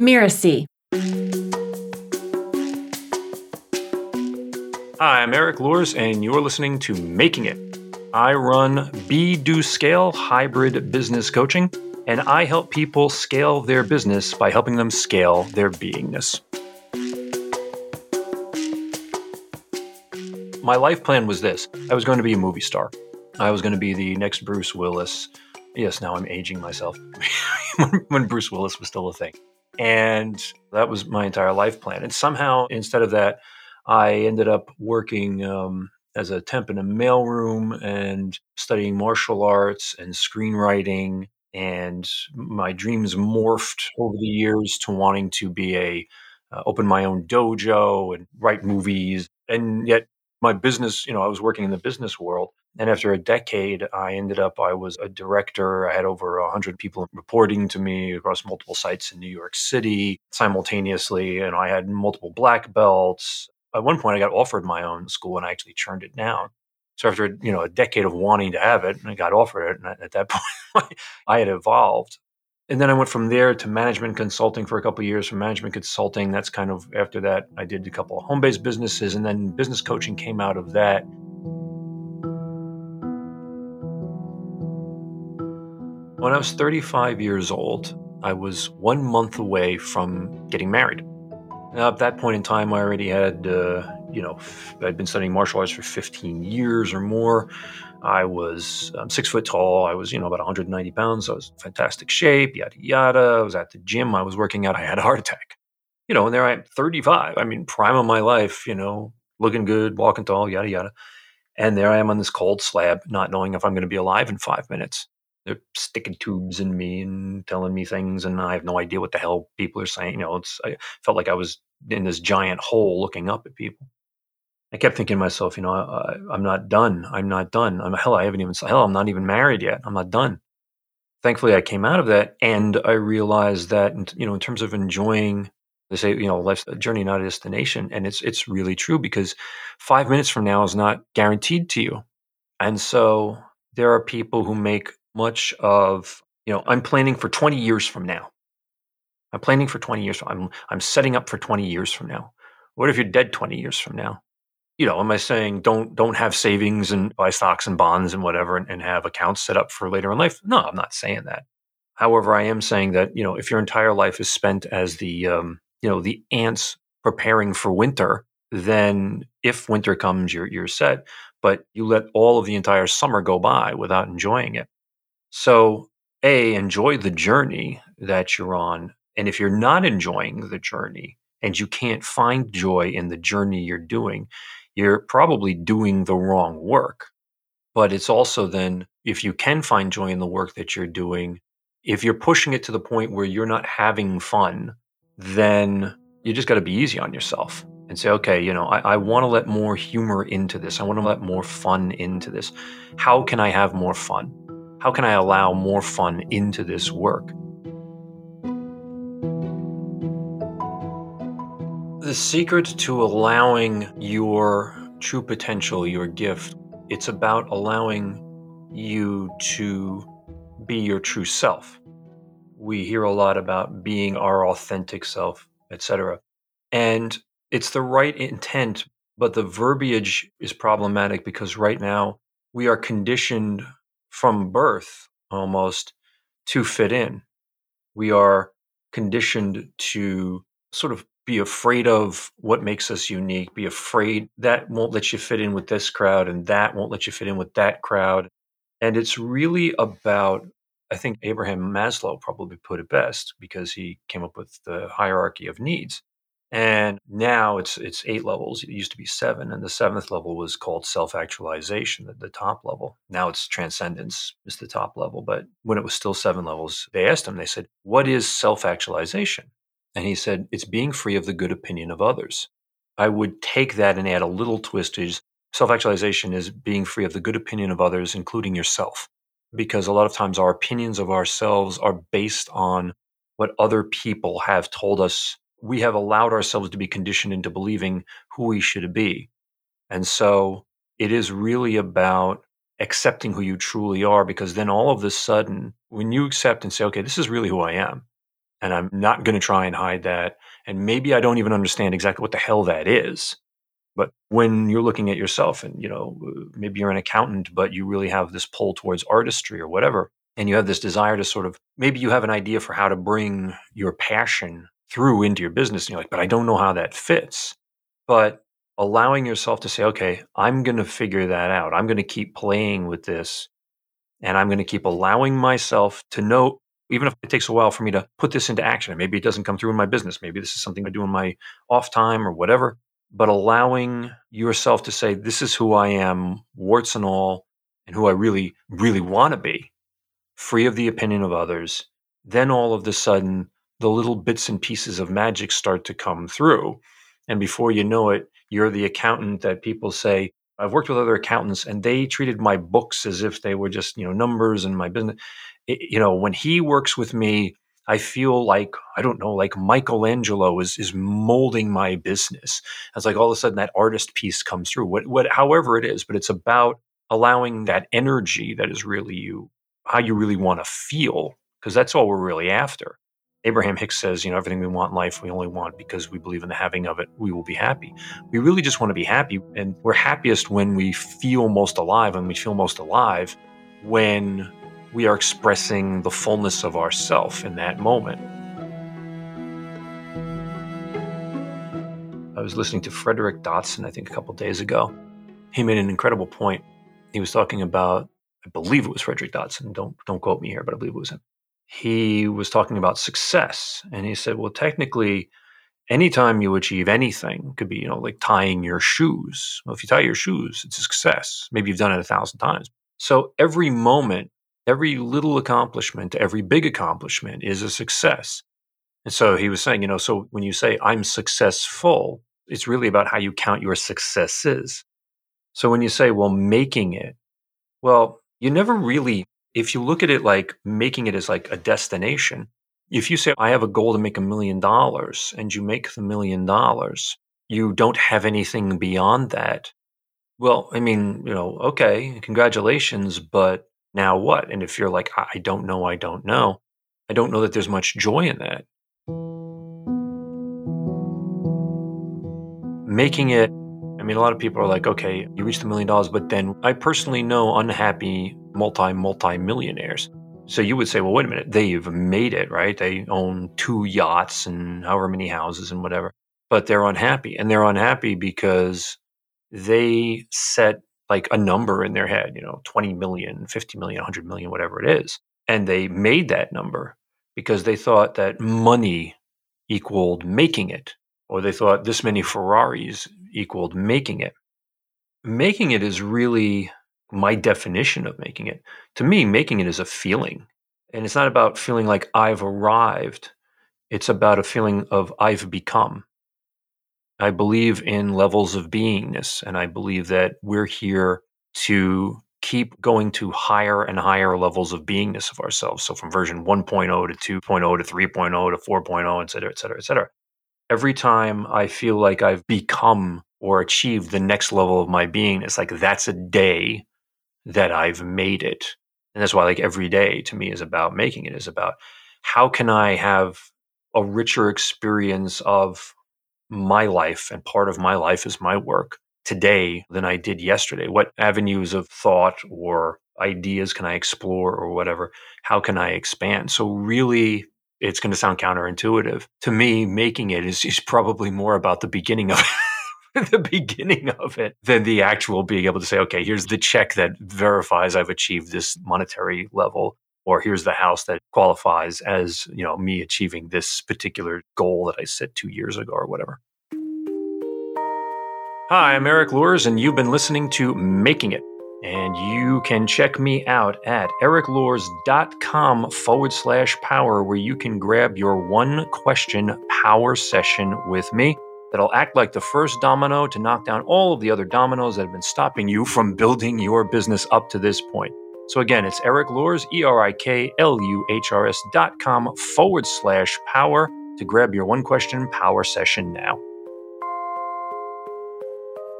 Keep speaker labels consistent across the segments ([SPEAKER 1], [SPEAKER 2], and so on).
[SPEAKER 1] Mirasee.
[SPEAKER 2] Hi, I'm Erik Luhrs, and you're listening to Making It. I run B Do Scale hybrid business coaching, and I help people scale their business by helping them scale their beingness. My life plan was this I was going to be a movie star, I was going to be the next Bruce Willis. Yes, now I'm aging myself. when Bruce Willis was still a thing. And that was my entire life plan. And somehow, instead of that, I ended up working um, as a temp in a mailroom and studying martial arts and screenwriting. And my dreams morphed over the years to wanting to be a uh, open my own dojo and write movies. And yet, my business, you know, I was working in the business world. And after a decade, I ended up, I was a director. I had over 100 people reporting to me across multiple sites in New York City simultaneously. And I had multiple black belts at one point I got offered my own school and I actually turned it down. So after you know a decade of wanting to have it, I got offered it, and at that point I had evolved. And then I went from there to management consulting for a couple years. From management consulting, that's kind of after that I did a couple of home-based businesses, and then business coaching came out of that. When I was 35 years old, I was one month away from getting married. Now, at that point in time, I already had, uh, you know, I'd been studying martial arts for 15 years or more. I was um, six foot tall. I was, you know, about 190 pounds. I was in fantastic shape, yada, yada. I was at the gym. I was working out. I had a heart attack. You know, and there I am, 35. I mean, prime of my life, you know, looking good, walking tall, yada, yada. And there I am on this cold slab, not knowing if I'm going to be alive in five minutes. They're sticking tubes in me and telling me things, and I have no idea what the hell people are saying. You know, it's I felt like I was in this giant hole looking up at people. I kept thinking to myself, you know, I, am not done. I'm not done. I'm hell. I haven't even said, hell. I'm not even married yet. I'm not done. Thankfully, I came out of that, and I realized that you know, in terms of enjoying they say you know life's a journey not a destination and it's it's really true because five minutes from now is not guaranteed to you and so there are people who make much of you know i'm planning for 20 years from now. I'm planning for 20 years i'm i'm setting up for 20 years from now. What if you're dead 20 years from now? You know am i saying don't don't have savings and buy stocks and bonds and whatever and, and have accounts set up for later in life? No i'm not saying that. However i am saying that you know if your entire life is spent as the um, you know the ants preparing for winter then if winter comes you're you're set but you let all of the entire summer go by without enjoying it so, A, enjoy the journey that you're on. And if you're not enjoying the journey and you can't find joy in the journey you're doing, you're probably doing the wrong work. But it's also then, if you can find joy in the work that you're doing, if you're pushing it to the point where you're not having fun, then you just got to be easy on yourself and say, okay, you know, I, I want to let more humor into this. I want to let more fun into this. How can I have more fun? How can I allow more fun into this work? The secret to allowing your true potential, your gift, it's about allowing you to be your true self. We hear a lot about being our authentic self, etc. And it's the right intent, but the verbiage is problematic because right now we are conditioned from birth almost to fit in. We are conditioned to sort of be afraid of what makes us unique, be afraid that won't let you fit in with this crowd and that won't let you fit in with that crowd. And it's really about, I think Abraham Maslow probably put it best because he came up with the hierarchy of needs. And now it's it's eight levels. It used to be seven, and the seventh level was called self-actualization, the, the top level. Now it's transcendence is the top level. But when it was still seven levels, they asked him, they said, What is self-actualization? And he said, It's being free of the good opinion of others. I would take that and add a little twist is self-actualization is being free of the good opinion of others, including yourself. Because a lot of times our opinions of ourselves are based on what other people have told us we have allowed ourselves to be conditioned into believing who we should be. And so it is really about accepting who you truly are because then all of a sudden, when you accept and say, okay, this is really who I am, And I'm not going to try and hide that. And maybe I don't even understand exactly what the hell that is. But when you're looking at yourself and, you know, maybe you're an accountant, but you really have this pull towards artistry or whatever, and you have this desire to sort of, maybe you have an idea for how to bring your passion through into your business. And you're like, but I don't know how that fits. But allowing yourself to say, okay, I'm going to figure that out. I'm going to keep playing with this and I'm going to keep allowing myself to know, even if it takes a while for me to put this into action. maybe it doesn't come through in my business. Maybe this is something I do in my off time or whatever. But allowing yourself to say, this is who I am, warts and all, and who I really, really want to be, free of the opinion of others. Then all of the sudden, the little bits and pieces of magic start to come through. And before you know it, you're the accountant that people say, I've worked with other accountants and they treated my books as if they were just, you know, numbers and my business. It, you know, when he works with me, I feel like, I don't know, like Michelangelo is is molding my business. It's like all of a sudden that artist piece comes through. What what however it is, but it's about allowing that energy that is really you, how you really want to feel, because that's all we're really after. Abraham Hicks says, you know, everything we want in life, we only want because we believe in the having of it, we will be happy. We really just want to be happy. And we're happiest when we feel most alive. And we feel most alive when we are expressing the fullness of ourself in that moment. I was listening to Frederick Dodson, I think, a couple days ago. He made an incredible point. He was talking about, I believe it was Frederick Dodson. Don't don't quote me here, but I believe it was him he was talking about success. And he said, well, technically, anytime you achieve anything, could be, you know, like tying your shoes. Well, if you tie your shoes, it's a success. Maybe you've done it a thousand times. So every moment, every little accomplishment, every big accomplishment is a success. And so he was saying, you know, so when you say I'm successful, it's really about how you count your successes. So when you say, well, making it, well, you never really if you look at it like making it as like a destination, if you say, I have a goal to make a million dollars and you make the million dollars, you don't have anything beyond that. Well, I mean, you know, okay, congratulations, but now what? And if you're like, I don't know, I don't know, I don't know that there's much joy in that. Making it I mean, a lot of people are like, okay, you reached the million dollars, but then I personally know unhappy multi, multi millionaires. So you would say, well, wait a minute, they've made it, right? They own two yachts and however many houses and whatever, but they're unhappy. And they're unhappy because they set like a number in their head, you know, 20 million, 50 million, 100 million, whatever it is. And they made that number because they thought that money equaled making it or they thought this many Ferraris equaled making it. Making it is really my definition of making it. To me, making it is a feeling. And it's not about feeling like I've arrived, it's about a feeling of I've become. I believe in levels of beingness, and I believe that we're here to keep going to higher and higher levels of beingness of ourselves. So from version 1.0 to 2.0 to 3.0 to 4.0, et cetera, et cetera, et cetera every time I feel like I've become or achieved the next level of my being, it's like that's a day that I've made it. And that's why like every day to me is about making it is about how can I have a richer experience of my life and part of my life is my work today than I did yesterday? What avenues of thought or ideas can I explore or whatever? How can I expand? So really it's going to sound counterintuitive. To me, making it is, is probably more about the beginning of it. the beginning of it than the actual being able to say, okay, here's the check that verifies I've achieved this monetary level, or here's the house that qualifies as, you know, me achieving this particular goal that I set two years ago or whatever. Hi, I'm Erik Luhrs, and you've been listening to Making It and you can check me out at erikluhrs.com forward slash power, where you can grab your one question power session with me that'll act like the first domino to knock down all of the other dominoes that have been stopping you from building your business up to this point. So again, it's Erik Luhrs, E R I K L U H R S dot com forward slash power to grab your one question power session now.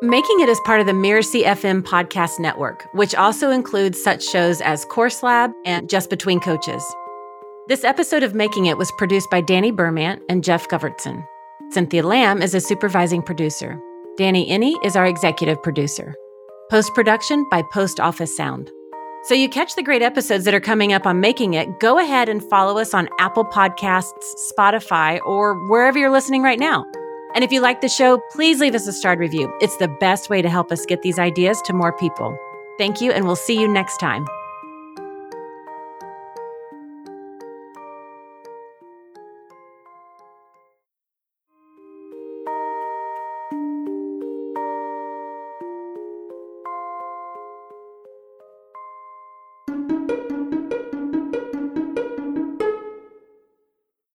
[SPEAKER 1] Making it is part of the Mirasee FM podcast network, which also includes such shows as Course Lab and Just Between Coaches. This episode of Making It was produced by Danny Burmant and Jeff Govertson. Cynthia Lamb is a supervising producer. Danny Iny is our executive producer. Post production by Post Office Sound. So you catch the great episodes that are coming up on Making It, go ahead and follow us on Apple Podcasts, Spotify, or wherever you're listening right now. And if you like the show, please leave us a starred review. It's the best way to help us get these ideas to more people. Thank you, and we'll see you next time.